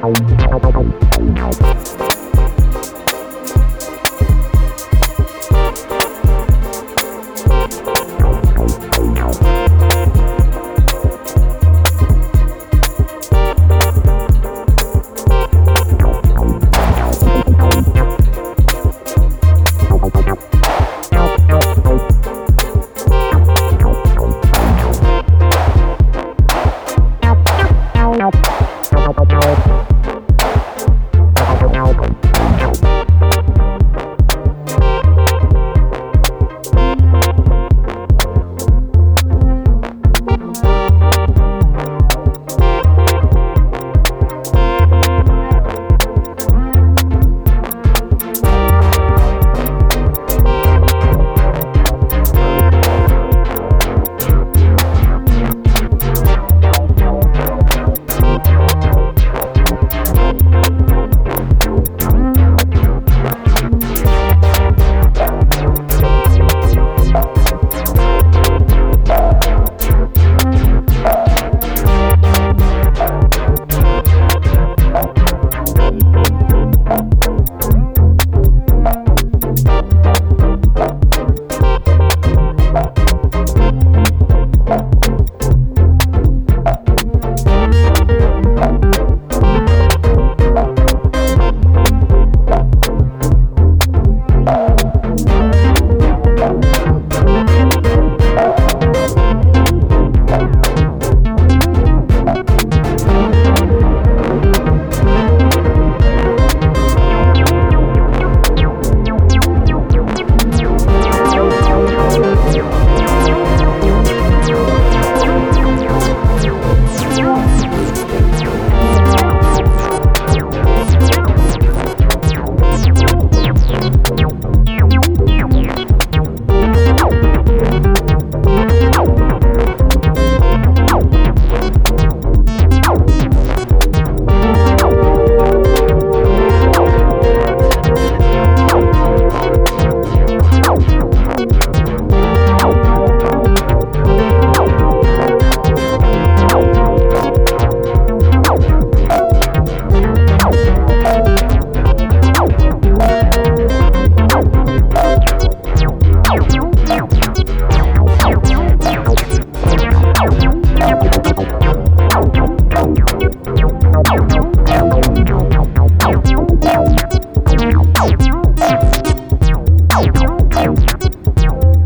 Thank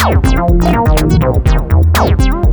Thank you.